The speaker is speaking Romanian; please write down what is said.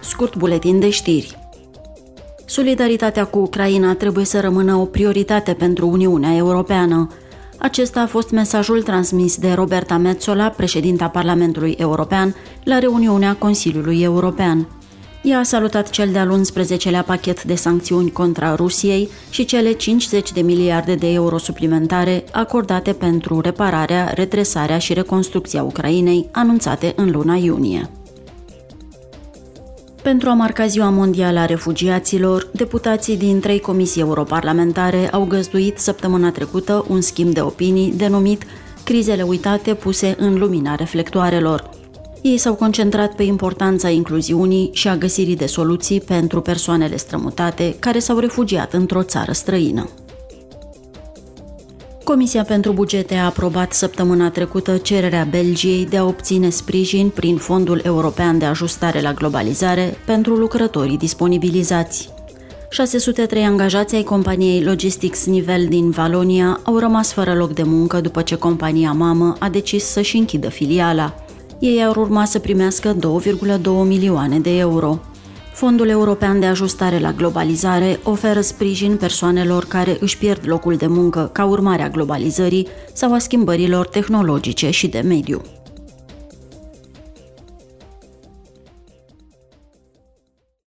Scurt buletin de știri. Solidaritatea cu Ucraina trebuie să rămână o prioritate pentru Uniunea Europeană. Acesta a fost mesajul transmis de Roberta Metzola, președinta Parlamentului European, la reuniunea Consiliului European. Ea a salutat cel de-al 11-lea pachet de sancțiuni contra Rusiei și cele 50 de miliarde de euro suplimentare acordate pentru repararea, retresarea și reconstrucția Ucrainei, anunțate în luna iunie. Pentru a marca Ziua Mondială a Refugiaților, deputații din trei comisii europarlamentare au găzduit săptămâna trecută un schimb de opinii denumit Crizele uitate puse în lumina reflectoarelor. Ei s-au concentrat pe importanța incluziunii și a găsirii de soluții pentru persoanele strămutate care s-au refugiat într-o țară străină. Comisia pentru bugete a aprobat săptămâna trecută cererea Belgiei de a obține sprijin prin Fondul European de Ajustare la Globalizare pentru lucrătorii disponibilizați. 603 angajați ai companiei Logistics Nivel din Valonia au rămas fără loc de muncă după ce compania mamă a decis să-și închidă filiala. Ei ar urma să primească 2,2 milioane de euro. Fondul European de Ajustare la Globalizare oferă sprijin persoanelor care își pierd locul de muncă ca urmare a globalizării sau a schimbărilor tehnologice și de mediu.